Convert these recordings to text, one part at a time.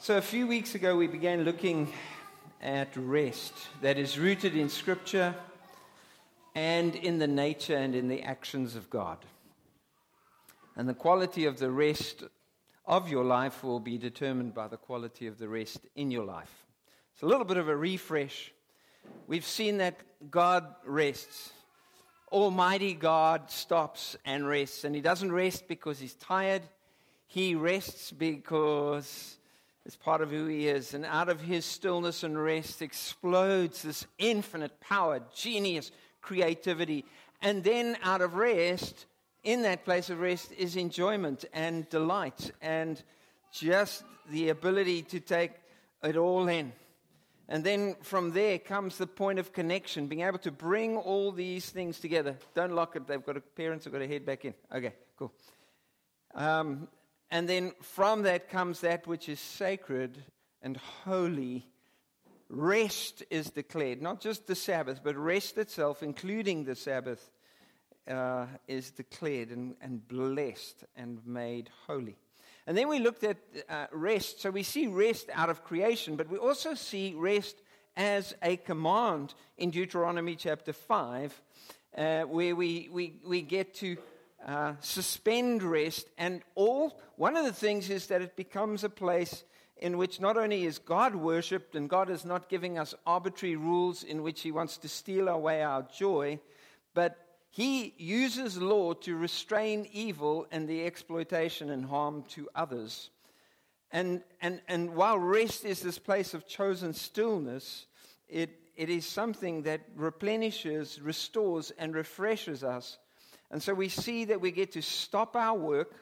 So, a few weeks ago, we began looking at rest that is rooted in Scripture and in the nature and in the actions of God. And the quality of the rest of your life will be determined by the quality of the rest in your life. It's a little bit of a refresh. We've seen that God rests. Almighty God stops and rests. And He doesn't rest because He's tired, He rests because it's part of who he is. And out of his stillness and rest explodes this infinite power, genius, creativity. And then out of rest, in that place of rest, is enjoyment and delight and just the ability to take it all in. And then from there comes the point of connection, being able to bring all these things together. Don't lock it. They've got a, parents have got to head back in. Okay, cool. Um, and then from that comes that which is sacred and holy. Rest is declared, not just the Sabbath, but rest itself, including the Sabbath, uh, is declared and, and, blessed and made holy. And then we looked at uh, rest. So we see rest out of creation, but we also see rest as a command in Deuteronomy chapter 5, uh, where we, we, we get to uh, suspend rest. And all, one of the things is that it becomes a place in which not only is God worshipped, and God is not giving us arbitrary rules in which He wants to steal away our joy, but He uses law to restrain evil and the exploitation and harm to others. And, and, and while rest is this place of chosen stillness, it, it is something that replenishes, restores, and refreshes us and so we see that we get to stop our work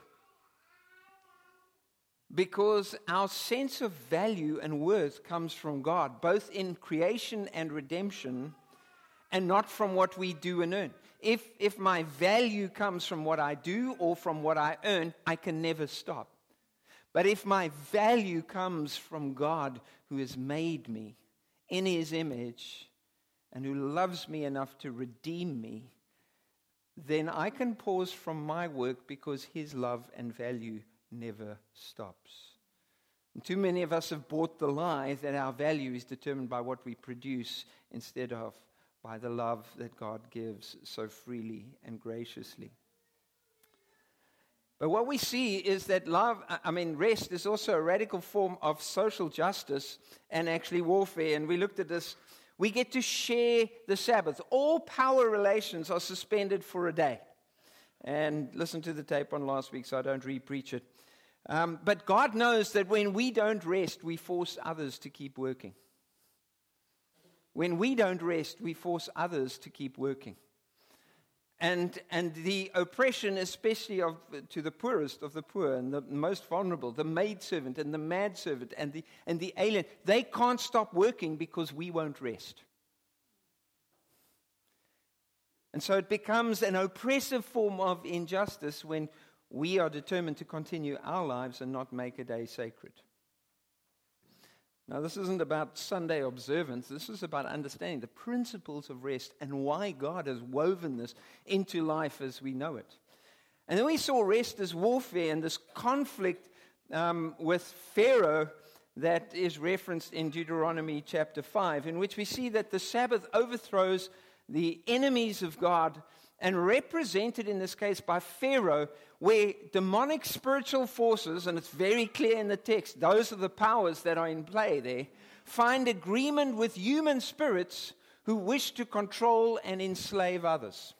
because our sense of value and worth comes from God, both in creation and redemption, and not from what we do and earn. If, if my value comes from what I do or from what I earn, I can never stop. But if my value comes from God who has made me in his image and who loves me enough to redeem me, then I can pause from my work because his love and value never stops. And too many of us have bought the lie that our value is determined by what we produce instead of by the love that God gives so freely and graciously. But what we see is that love, I mean, rest is also a radical form of social justice and actually warfare. And we looked at this we get to share the Sabbath. All power relations are suspended for a day. And listen to the tape on last week so I don't re preach it. Um, but God knows that when we don't rest, we force others to keep working. When we don't rest, we force others to keep working. And, and the oppression, especially of, to the poorest of the poor and the most vulnerable, the maidservant and the manservant and the, and the alien, they can't stop working because we won't rest. And so it becomes an oppressive form of injustice when we are determined to continue our lives and not make a day sacred. Now, this isn't about Sunday observance. This is about understanding the principles of rest and why God has woven this into life as we know it. And then we saw rest as warfare and this conflict um, with Pharaoh that is referenced in Deuteronomy chapter 5, in which we see that the Sabbath overthrows the enemies of God and represented in this case by Pharaoh, where demonic spiritual forces, and it's very clear in the text, those are the powers that are in play there, find agreement with human spirits who wish to control and enslave others.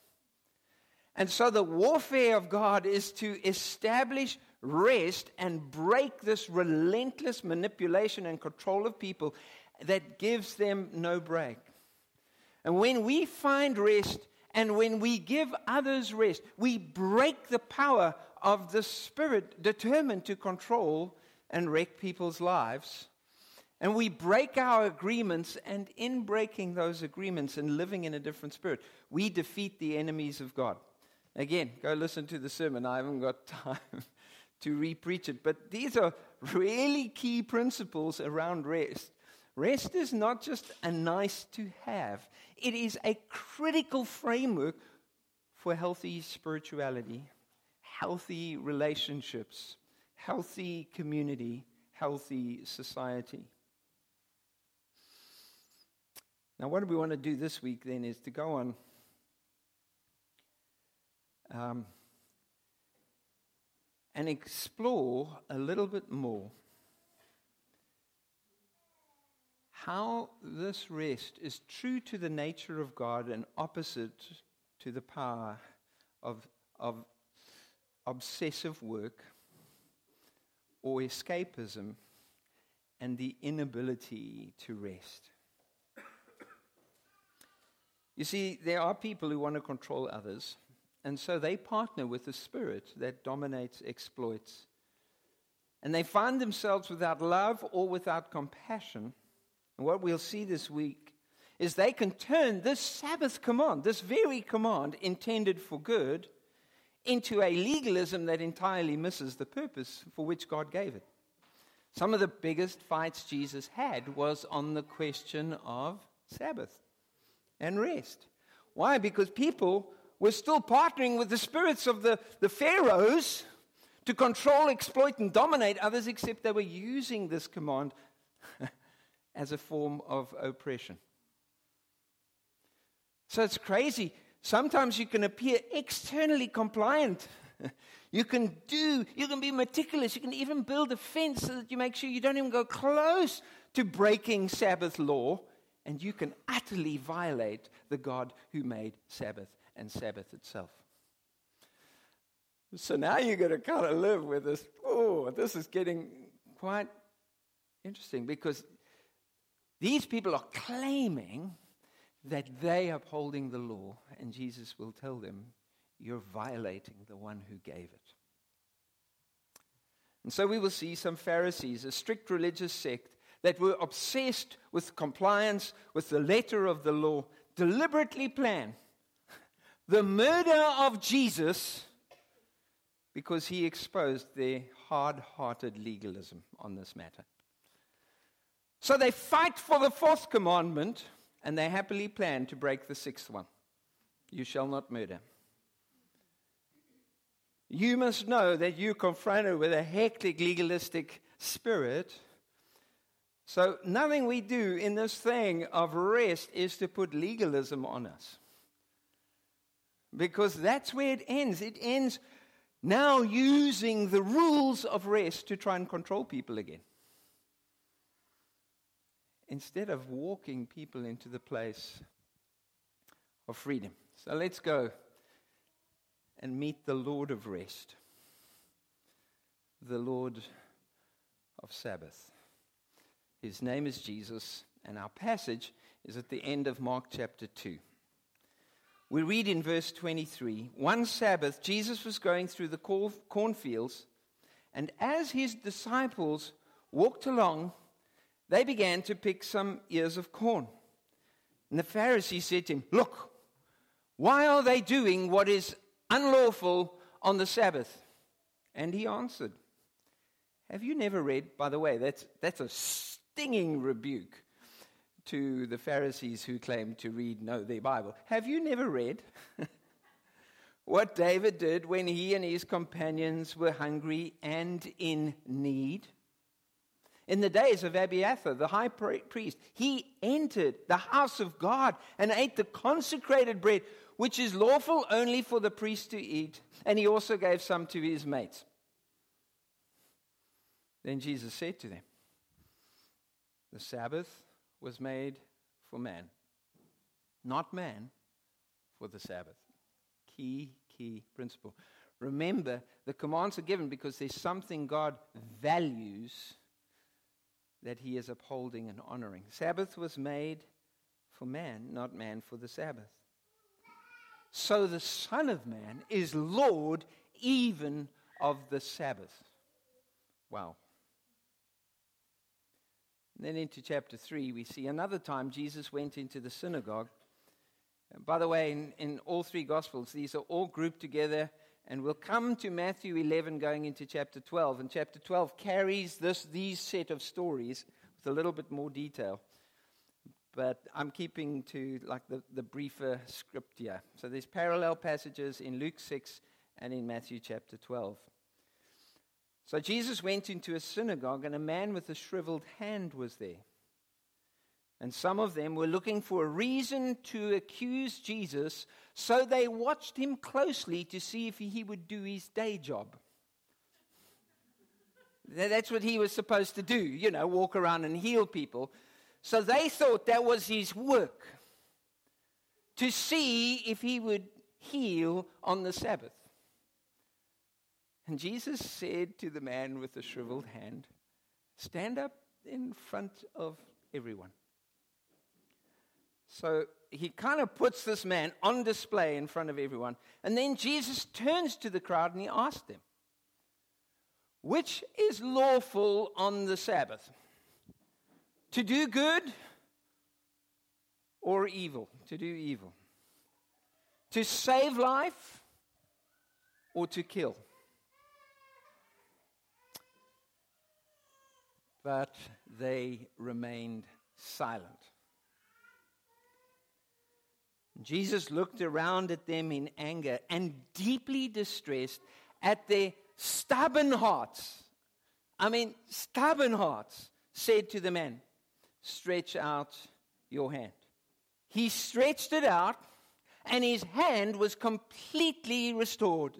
And so the warfare of God is to establish rest and break this relentless manipulation and control of people that gives them no break. And when we find rest and when we give others rest, we break the power of the Spirit determined to control and wreck people's lives. And we break our agreements, and in breaking those agreements and living in a different spirit, we defeat the enemies of God. Again, go listen to the sermon. I haven't got time to repreach it. But these are really key principles around rest. Rest is not just a nice to have, it is a critical framework for healthy spirituality, healthy relationships, healthy community, healthy society. Now, what we want to do this week then is to go on um, and explore a little bit more how this rest is true to the nature of God and opposite to the power of, of obsessive work or escapism and the inability to rest. You see, there are people who want to control others, and so they partner with the spirit that dominates, exploits. And they find themselves without love or without compassion. And what we'll see this week is they can turn this Sabbath command, this very command intended for good, into a legalism that entirely misses the purpose for which God gave it. Some of the biggest fights Jesus had was on the question of Sabbath and rest. Why? Because people were still partnering with the spirits of the, the pharaohs to control, exploit, and dominate others, except they were using this command as a form of oppression. So it's crazy. Sometimes you can appear externally compliant. you can do, you can be meticulous. You can even build a fence so that you make sure you don't even go close to breaking Sabbath law and you can utterly violate the God who made Sabbath and Sabbath itself. So now you've got to kind of live with this. Oh, this is getting quite interesting because these people are claiming that they are upholding the law, and Jesus will tell them, You're violating the one who gave it. And so we will see some Pharisees, a strict religious sect, that were obsessed with compliance with the letter of the law deliberately plan the murder of Jesus because he exposed their hard hearted legalism on this matter. So they fight for the fourth commandment and they happily plan to break the sixth one you shall not murder. You must know that you're confronted with a hectic legalistic spirit so, nothing we do in this thing of rest is to put legalism on us. Because that's where it ends. It ends now using the rules of rest to try and control people again. Instead of walking people into the place of freedom. So, let's go and meet the Lord of rest, the Lord of Sabbath. His name is Jesus, and our passage is at the end of Mark chapter 2. We read in verse 23 One Sabbath, Jesus was going through the cornfields, and as his disciples walked along, they began to pick some ears of corn. And the Pharisee said to him, Look, why are they doing what is unlawful on the Sabbath? And he answered, Have you never read, by the way, that's, that's a stinging rebuke to the Pharisees who claim to read know their Bible. Have you never read what David did when he and his companions were hungry and in need? In the days of Abiathar, the high priest, he entered the house of God and ate the consecrated bread, which is lawful only for the priest to eat, and he also gave some to his mates. Then Jesus said to them, the Sabbath was made for man, not man for the Sabbath. Key, key principle. Remember, the commands are given because there's something God values that he is upholding and honoring. Sabbath was made for man, not man for the Sabbath. So the Son of Man is Lord even of the Sabbath. Wow. And then into chapter 3, we see another time Jesus went into the synagogue. And by the way, in, in all three Gospels, these are all grouped together. And we'll come to Matthew 11 going into chapter 12. And chapter 12 carries this, these set of stories with a little bit more detail. But I'm keeping to like the, the briefer script here. So there's parallel passages in Luke 6 and in Matthew chapter 12. So Jesus went into a synagogue, and a man with a shriveled hand was there. And some of them were looking for a reason to accuse Jesus, so they watched him closely to see if he would do his day job. That's what he was supposed to do, you know, walk around and heal people. So they thought that was his work to see if he would heal on the Sabbath. And Jesus said to the man with the shriveled hand, Stand up in front of everyone. So he kind of puts this man on display in front of everyone. And then Jesus turns to the crowd and he asks them, Which is lawful on the Sabbath? To do good or evil? To do evil. To save life or to kill? But they remained silent. Jesus looked around at them in anger and deeply distressed at their stubborn hearts. I mean, stubborn hearts, said to the man, Stretch out your hand. He stretched it out, and his hand was completely restored.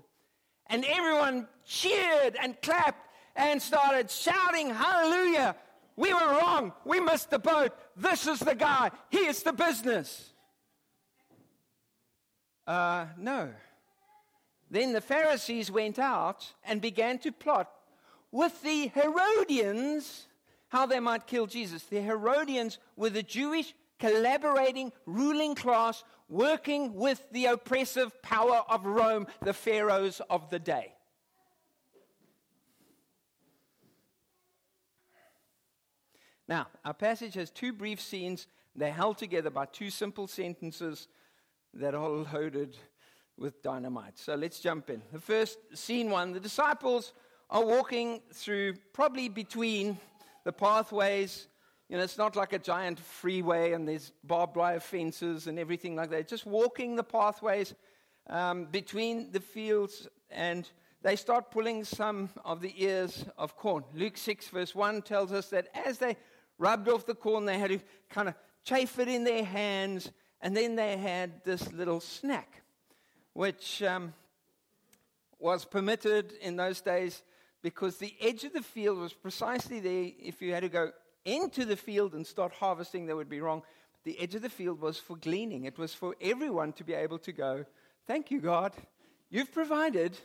And everyone cheered and clapped and started shouting, Hallelujah! We were wrong. We missed the boat. This is the guy. Here's the business. Uh, no. Then the Pharisees went out and began to plot with the Herodians how they might kill Jesus. The Herodians were the Jewish collaborating ruling class working with the oppressive power of Rome, the pharaohs of the day. Now, our passage has two brief scenes. They're held together by two simple sentences that are loaded with dynamite. So let's jump in. The first scene one the disciples are walking through, probably between the pathways. You know, it's not like a giant freeway and there's barbed wire fences and everything like that. Just walking the pathways um, between the fields and they start pulling some of the ears of corn. Luke 6, verse 1 tells us that as they rubbed off the corn, they had to kind of chafe it in their hands and then they had this little snack, which um, was permitted in those days because the edge of the field was precisely there. If you had to go into the field and start harvesting, that would be wrong. The edge of the field was for gleaning, it was for everyone to be able to go, Thank you, God. You've provided.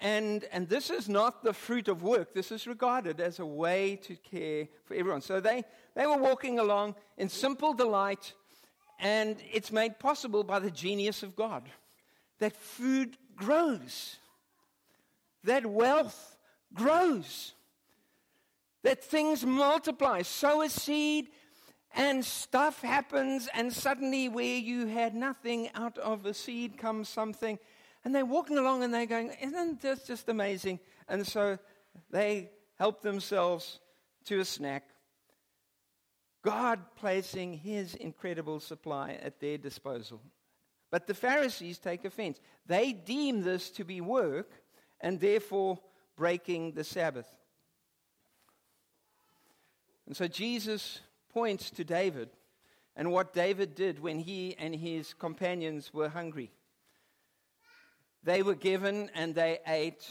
And, and this is not the fruit of work. This is regarded as a way to care for everyone. So they, they were walking along in simple delight and it's made possible by the genius of God that food grows, that wealth grows, that things multiply. Sow a seed, and stuff happens, and suddenly, where you had nothing, out of a seed comes something. And they're walking along and they're going, Isn't this just amazing? And so they help themselves to a snack. God placing his incredible supply at their disposal. But the Pharisees take offense. They deem this to be work and therefore breaking the Sabbath. And so Jesus points to David and what David did when he and his companions were hungry. They were given and they ate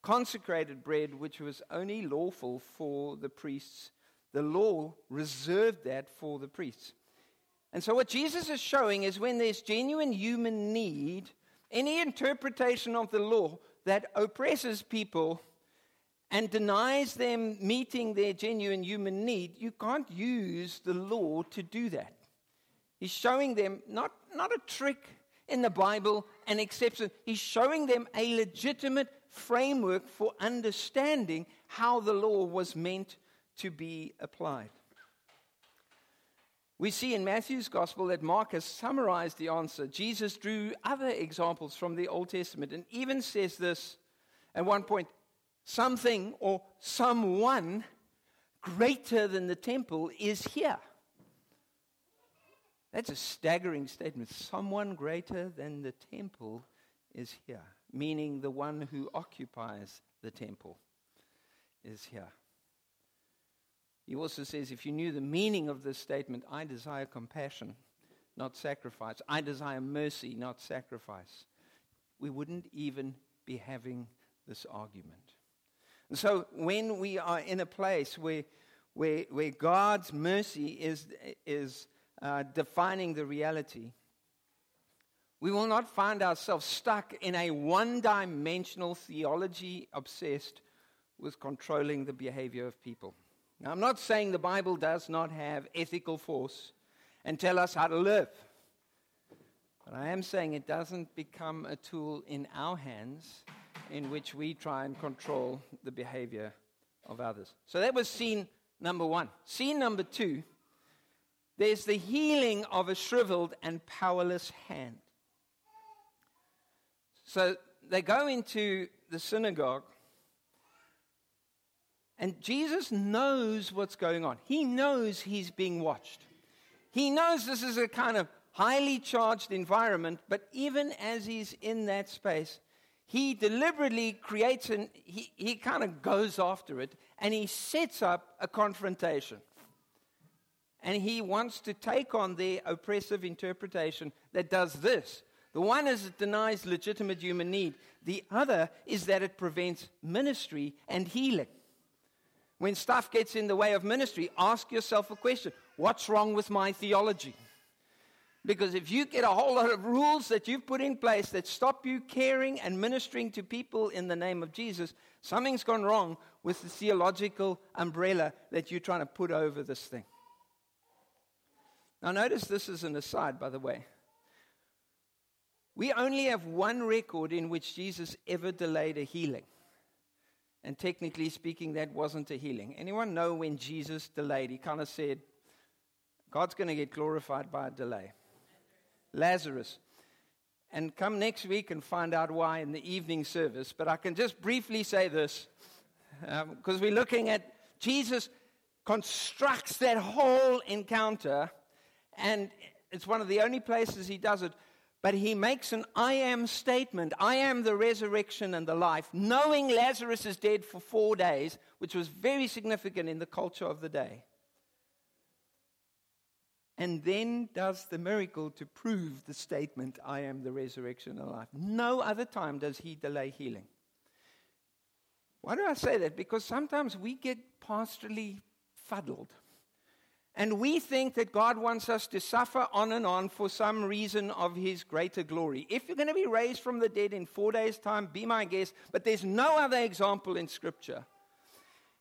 consecrated bread, which was only lawful for the priests the law reserved that for the priests. And so, what Jesus is showing is when there's genuine human need, any interpretation of the law that oppresses people and denies them meeting their genuine human need, you can't use the law to do that. He's showing them not, not a trick in the Bible and exception, he's showing them a legitimate framework for understanding how the law was meant to be applied. We see in Matthew's gospel that Mark has summarized the answer. Jesus drew other examples from the Old Testament and even says this at one point something or someone greater than the temple is here. That's a staggering statement. Someone greater than the temple is here, meaning the one who occupies the temple. is here. He also says, if you knew the meaning of this statement, I desire compassion, not sacrifice. I desire mercy, not sacrifice. We wouldn't even be having this argument. And so when we are in a place where, where, where God's mercy is, is uh, defining the reality, we will not find ourselves stuck in a one dimensional theology obsessed with controlling the behavior of people. Now, I'm not saying the Bible does not have ethical force and tell us how to live. But I am saying it doesn't become a tool in our hands in which we try and control the behavior of others. So that was scene number one. Scene number two there's the healing of a shriveled and powerless hand. So they go into the synagogue and Jesus knows what's going on. He knows he's being watched. He knows this is a kind of highly charged environment, but even as he's in that space, he deliberately creates and he, he kind of goes after it and he sets up a confrontation. And he wants to take on the oppressive interpretation that does this. The one is it denies legitimate human need, the other is that it prevents ministry and healing. When stuff gets in the way of ministry, ask yourself a question What's wrong with my theology? Because if you get a whole lot of rules that you've put in place that stop you caring and ministering to people in the name of Jesus, something's gone wrong with the theological umbrella that you're trying to put over this thing. Now, notice this is an aside, by the way. We only have one record in which Jesus ever delayed a healing. And technically speaking, that wasn't a healing. Anyone know when Jesus delayed? He kind of said, God's going to get glorified by a delay. Lazarus. And come next week and find out why in the evening service. But I can just briefly say this because um, we're looking at Jesus constructs that whole encounter, and it's one of the only places he does it but he makes an I am statement I am the resurrection and the life, knowing Lazarus is dead for four days, which was very significant in the culture of the day. And then does the miracle to prove the statement I am the resurrection and life. No other time does he delay healing. Why do I say that? Because sometimes we get pastorally fuddled. And we think that God wants us to suffer on and on for some reason of His greater glory. If you're going to be raised from the dead in four days' time, be my guest. But there's no other example in Scripture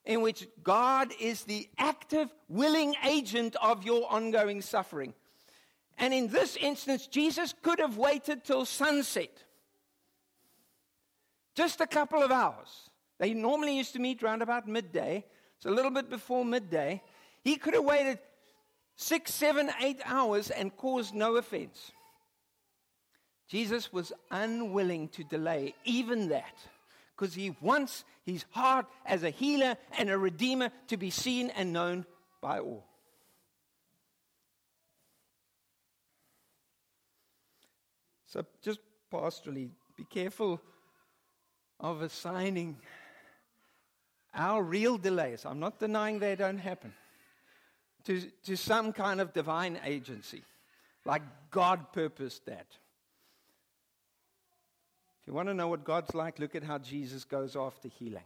in which God is the active, willing agent of your ongoing suffering. And in this instance, Jesus could have waited till sunset. Just a couple of hours. They normally used to meet around about midday. It's a little bit before midday. He could have waited six, seven, eight hours and caused no offense. Jesus was unwilling to delay even that because he wants his heart as a healer and a redeemer to be seen and known by all. So, just pastorally, be careful of assigning our real delays. I'm not denying they don't happen to, to some kind of divine agency, like God purposed that. If you want to know what God's like, look at how Jesus goes after healing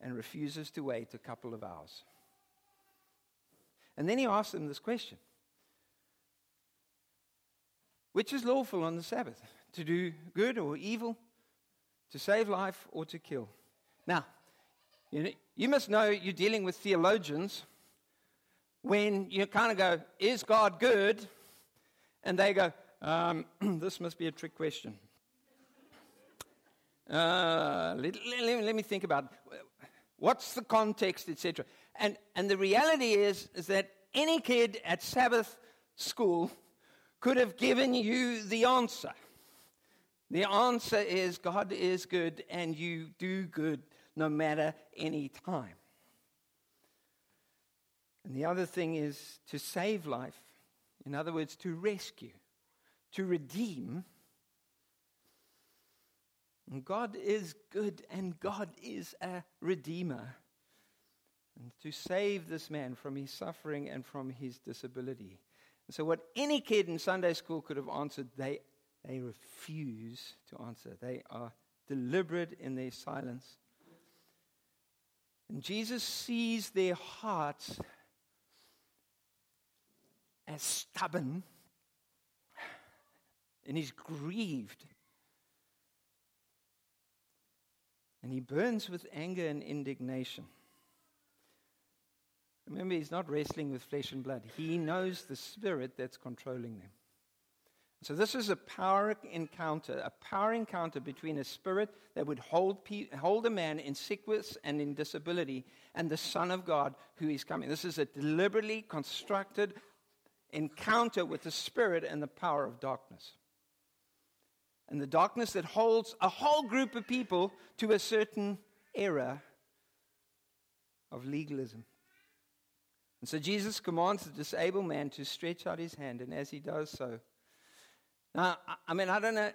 and refuses to wait a couple of hours. And then he asks them this question Which is lawful on the Sabbath? To do good or evil? To save life or to kill? Now, you, know, you must know you're dealing with theologians when you kind of go, Is God good? And they go, um, This must be a trick question. Uh, let, let, let, me think about it. what's the context, etc. And, and the reality is, is that any kid at Sabbath school could have given you the answer. The answer is God is good and you do good no matter any time. And the other thing is to save life. In other words, to rescue, to redeem. And God is good and God is a redeemer. And to save this man from his suffering and from his disability. And so, what any kid in Sunday school could have answered, they, they refuse to answer. They are deliberate in their silence. And Jesus sees their hearts as stubborn, and he's grieved. And he burns with anger and indignation. Remember, he's not wrestling with flesh and blood. He knows the spirit that's controlling them. So, this is a power encounter, a power encounter between a spirit that would hold, pe- hold a man in sickness and in disability and the Son of God who is coming. This is a deliberately constructed encounter with the spirit and the power of darkness. And the darkness that holds a whole group of people to a certain era of legalism. And so Jesus commands the disabled man to stretch out his hand, and as he does so, now, I mean, I don't know.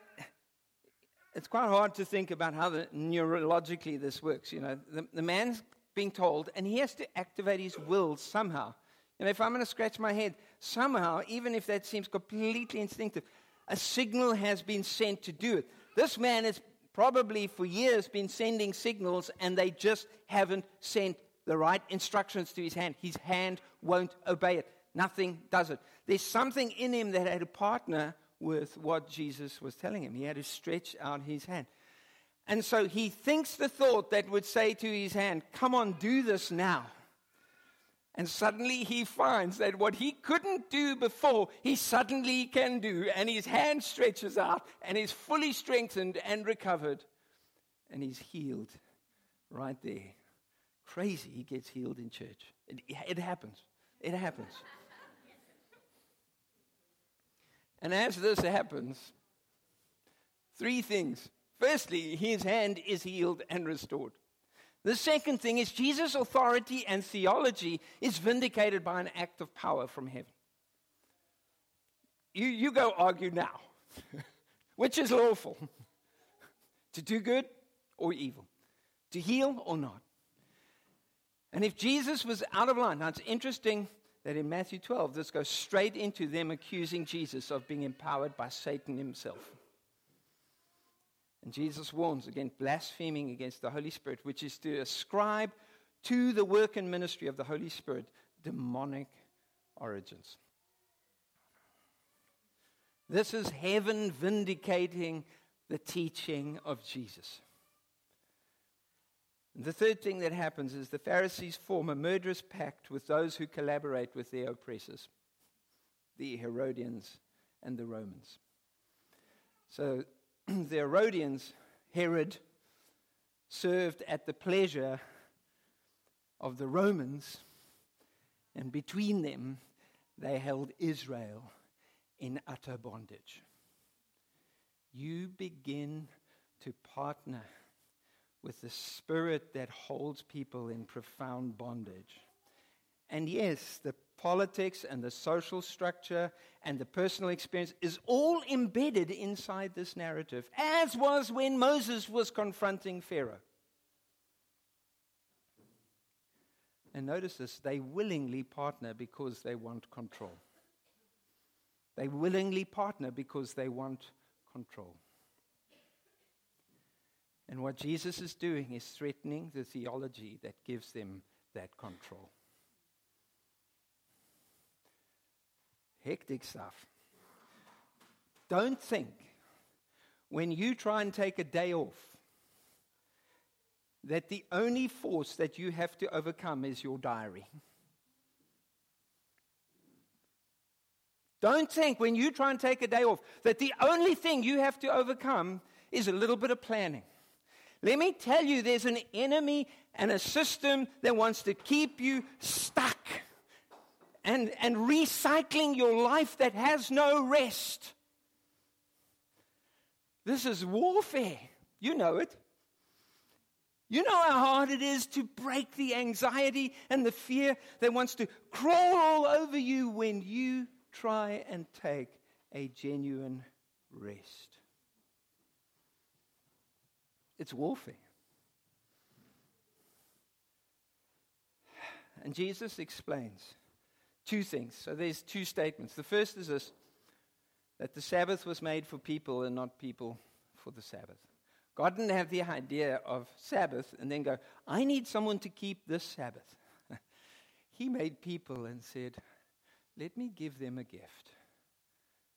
It's quite hard to think about how the, neurologically this works. You know, the, the man's being told, and he has to activate his will somehow. Know, if I'm going to scratch my head, somehow, even if that seems completely instinctive, a signal has been sent to do it. This man has probably for years been sending signals, and they just haven't sent the right instructions to his hand. His hand won't obey it. Nothing does it. There's something in him that had a partner with what Jesus was telling him. He had to stretch out his hand. And so he thinks the thought that would say to his hand, Come on, do this now. And suddenly he finds that what he couldn't do before, he suddenly can do. And his hand stretches out and is fully strengthened and recovered. And he's healed right there. Crazy, he gets healed in church. It, it happens. It happens. And as this happens, three things. Firstly, his hand is healed and restored. The second thing is Jesus' authority and theology is vindicated by an act of power from heaven. You, you go argue now. Which is lawful? to do good or evil? To heal or not? And if Jesus was out of line, now it's interesting that in Matthew 12, this goes straight into them accusing Jesus of being empowered by Satan himself. And Jesus warns against blaspheming against the Holy Spirit, which is to ascribe to the work and ministry of the Holy Spirit demonic origins. This is heaven vindicating the teaching of Jesus. The third thing that happens is the Pharisees form a murderous pact with those who collaborate with their oppressors, the Herodians and the Romans. So the Herodians, Herod, served at the pleasure of the Romans, and between them, they held Israel in utter bondage. You begin to partner with the spirit that holds people in profound bondage. And yes, the politics and the social structure and the personal experience is all embedded inside this narrative, as was when Moses was confronting Pharaoh. And notice this they willingly partner because they want control. They willingly partner because they want control. And what Jesus is doing is threatening the theology that gives them that control. Hectic stuff. Don't think when you try and take a day off that the only force that you have to overcome is your diary. Don't think when you try and take a day off that the only thing you have to overcome is a little bit of planning. Let me tell you, there's an enemy and a system that wants to keep you stuck and, and recycling your life that has no rest. This is warfare. You know it. You know how hard it is to break the anxiety and the fear that wants to crawl all over you when you try and take a genuine rest. it's warfare. And Jesus explains two things. So there's two statements. The first is this that the Sabbath was made for people and not people for the Sabbath. God didn't have the idea of Sabbath and then go, I need someone to keep this Sabbath. he made people and said, Let me give them a gift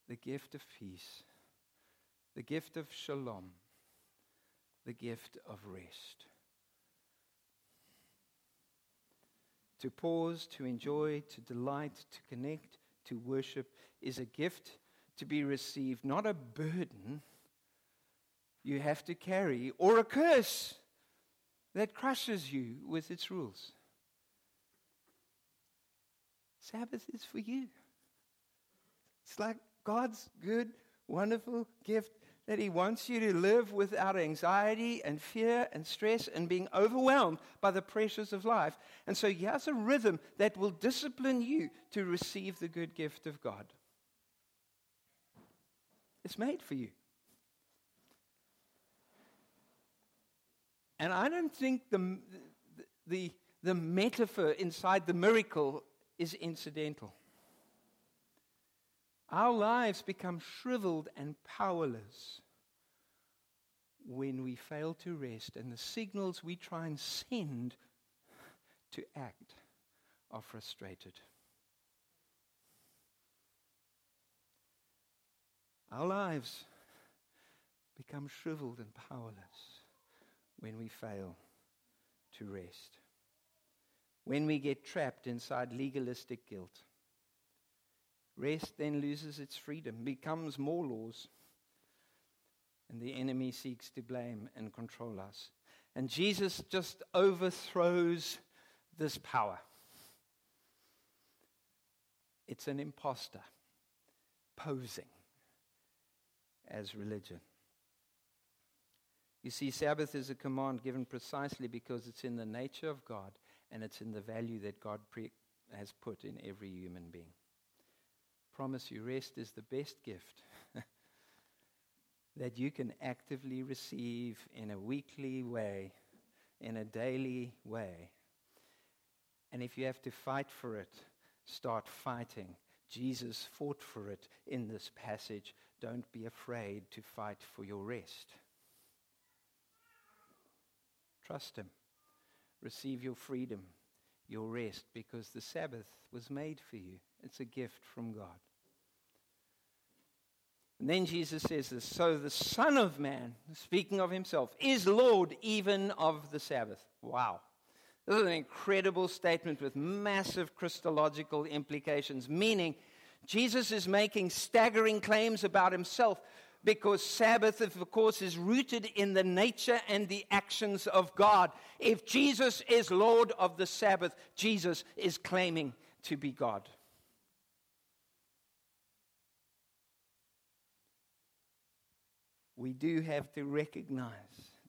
the gift of peace, the gift of shalom, the gift of rest. To pause, to enjoy, to delight, to connect, to worship is a gift to be received, not a burden you have to carry or a curse that crushes you with its rules. Sabbath is for you. It's like God's good, wonderful gift that He wants you to live without anxiety and fear and stress and being overwhelmed by the pressures of life. And so He has a rhythm that will discipline you to receive the good gift of God. It's made for you. And I don't think the, the, the metaphor inside the miracle is incidental. Our lives become shriveled and powerless when we fail to rest, and the signals we try and send to act are frustrated. Our lives become shriveled and powerless when we fail to rest. When we get trapped inside legalistic guilt Rest then loses its freedom, becomes more laws, and the enemy seeks to blame and control us. And Jesus just overthrows this power. It's an impostor posing as religion. You see, Sabbath is a command given precisely because it's in the nature of God and it's in the value that God pre- has put in every human being promise you, rest is the best gift that you can actively receive in a weekly way, in a daily way. And if you have to fight for it, start fighting. Jesus fought for it in this passage. Don't be afraid to fight for your rest. Trust Him. Receive your freedom, your rest, because the Sabbath was made for you. It's a gift from God. And then Jesus says this So the Son of Man, speaking of himself, is Lord even of the Sabbath. Wow. This is an incredible statement with massive Christological implications, meaning Jesus is making staggering claims about himself because Sabbath, of course, is rooted in the nature and the actions of God. If Jesus is Lord of the Sabbath, Jesus is claiming to be God. We do have to recognize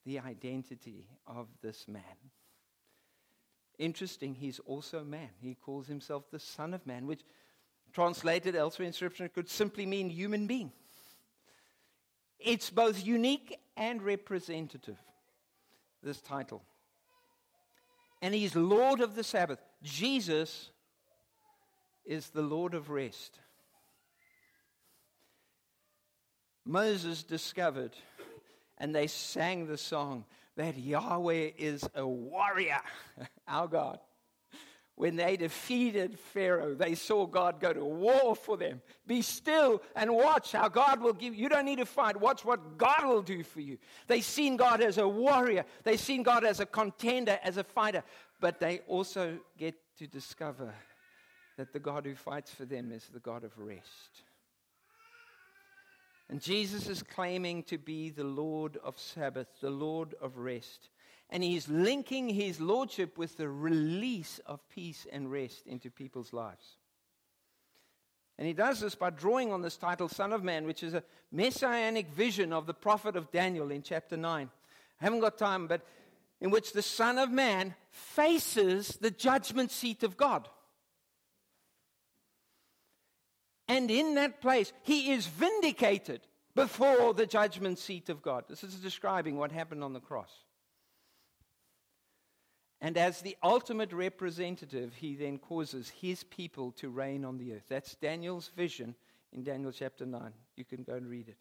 the identity of this man. Interesting, he's also man. He calls himself the Son of Man, which translated elsewhere in Scripture could simply mean human being. It's both unique and representative, this title. And he's Lord of the Sabbath. Jesus is the Lord of rest. Moses discovered, and they sang the song, that Yahweh is a warrior, our God. When they defeated Pharaoh, they saw God go to war for them. Be still and watch how God will give you. You don't need to fight. Watch what God will do for you. They seen God as a warrior. They seen God as a contender, as a fighter. But they also get to discover that the God who fights for them is the God of rest. And Jesus is claiming to be the Lord of Sabbath, the Lord of rest. And he's linking his lordship with the release of peace and rest into people's lives. And he does this by drawing on this title, Son of Man, which is a messianic vision of the prophet of Daniel in chapter 9. I haven't got time, but in which the Son of Man faces the judgment seat of God. And in that place, he is vindicated before the judgment seat of God. This is describing what happened on the cross. And as the ultimate representative, he then causes his people to reign on the earth. That's Daniel's vision in Daniel chapter 9. You can go and read it.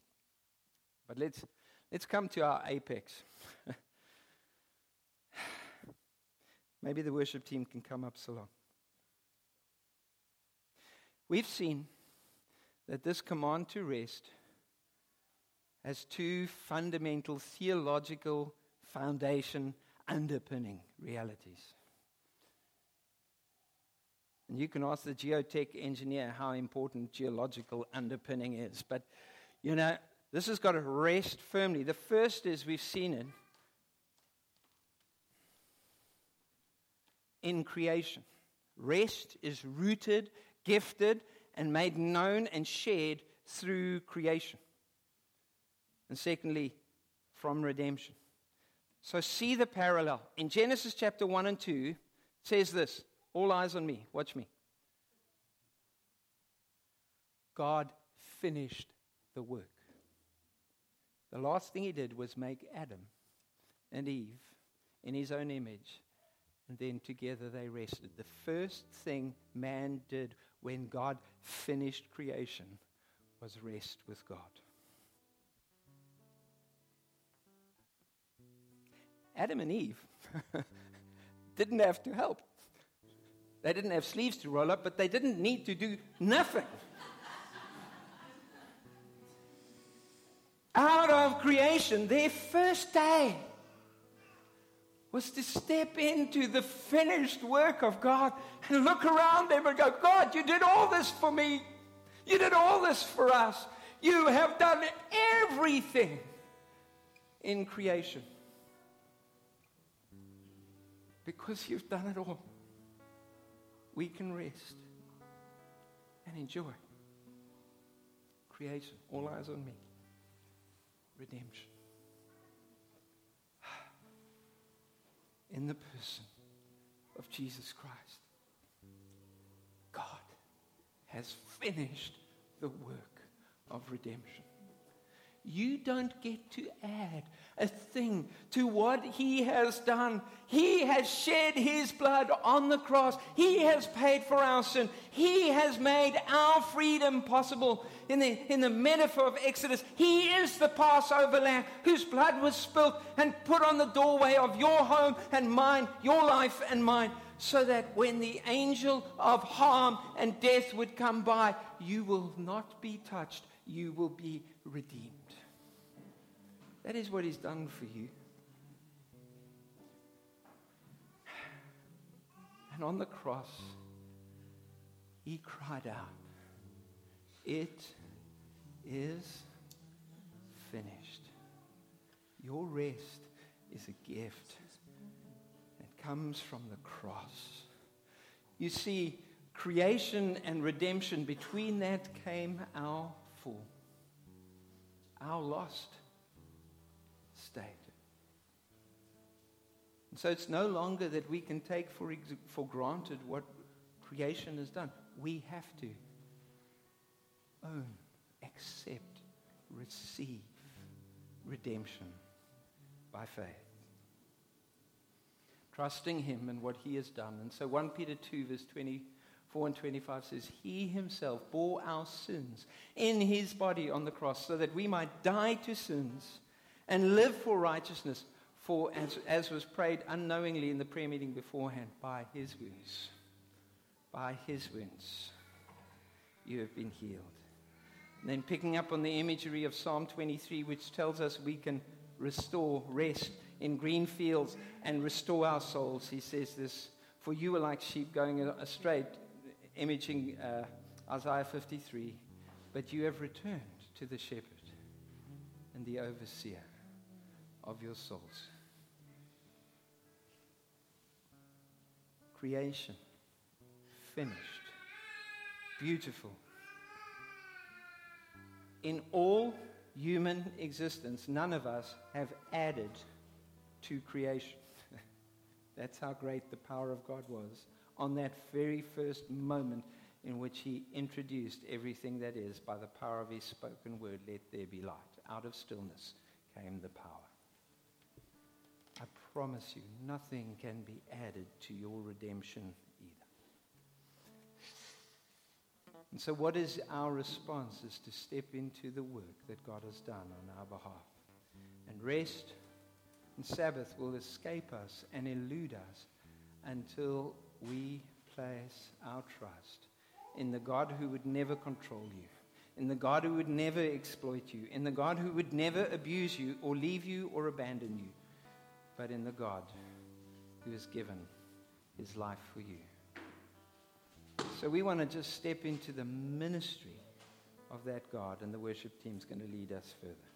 But let's, let's come to our apex. Maybe the worship team can come up so long. We've seen that this command to rest has two fundamental theological foundation underpinning realities. And you can ask the geotech engineer how important geological underpinning is. But, you know, this has got to rest firmly. The first is we've seen it in creation. Rest is rooted, gifted, and made known and shared through creation. And secondly, from redemption. So see the parallel. In Genesis chapter 1 and 2, it says this All eyes on me. Watch me. God finished the work. The last thing he did was make Adam and Eve in his own image, and then together they rested. The first thing man did when God finished creation was rest with God. Adam and Eve didn't have to help. They didn't have sleeves to roll up, but they didn't need to do nothing. Out of creation, their first day was to step into the finished work of God and look around them and go, God, you did all this for me. You did all this for us. You have done everything in creation. Because you've done it all, we can rest and enjoy creation. All eyes on me. Redemption. In the person of Jesus Christ, God has finished the work of redemption. You don't get to add a thing to what he has done. He has shed his blood on the cross. He has paid for our sin. He has made our freedom possible. In the, in the metaphor of Exodus, he is the Passover lamb whose blood was spilt and put on the doorway of your home and mine, your life and mine, so that when the angel of harm and death would come by, you will not be touched. You will be redeemed. That is what He's done for you. And on the cross, He cried out, It is finished. Your rest is a gift that comes from the cross. You see, creation and redemption, between that came our fall, our lost state. And so it's no longer that we can take for, for granted what creation has done. We have to own, accept, receive redemption by faith. Trusting Him and what He has done. And so 1 Peter 2, verse 24 and 25 says, He Himself bore our sins in His body on the cross so that we might die to sins and live for righteousness, for as, as was prayed unknowingly in the prayer meeting beforehand, by his wounds. By his wounds, you have been healed. And then picking up on the imagery of Psalm 23, which tells us we can restore rest in green fields and restore our souls, he says this For you are like sheep going astray, imaging uh, Isaiah 53, but you have returned to the shepherd and the overseer of your souls. Creation, finished, beautiful. In all human existence, none of us have added to creation. That's how great the power of God was. On that very first moment, in which he introduced everything that is by the power of his spoken word, let there be light. Out of stillness came the power. Promise you, nothing can be added to your redemption either. And so, what is our response? Is to step into the work that God has done on our behalf. And rest and Sabbath will escape us and elude us until we place our trust in the God who would never control you, in the God who would never exploit you, in the God who would never abuse you or leave you or abandon you, but in the God who has given his life for you. So we want to just step into the ministry of that God, and the worship team's going to lead us further.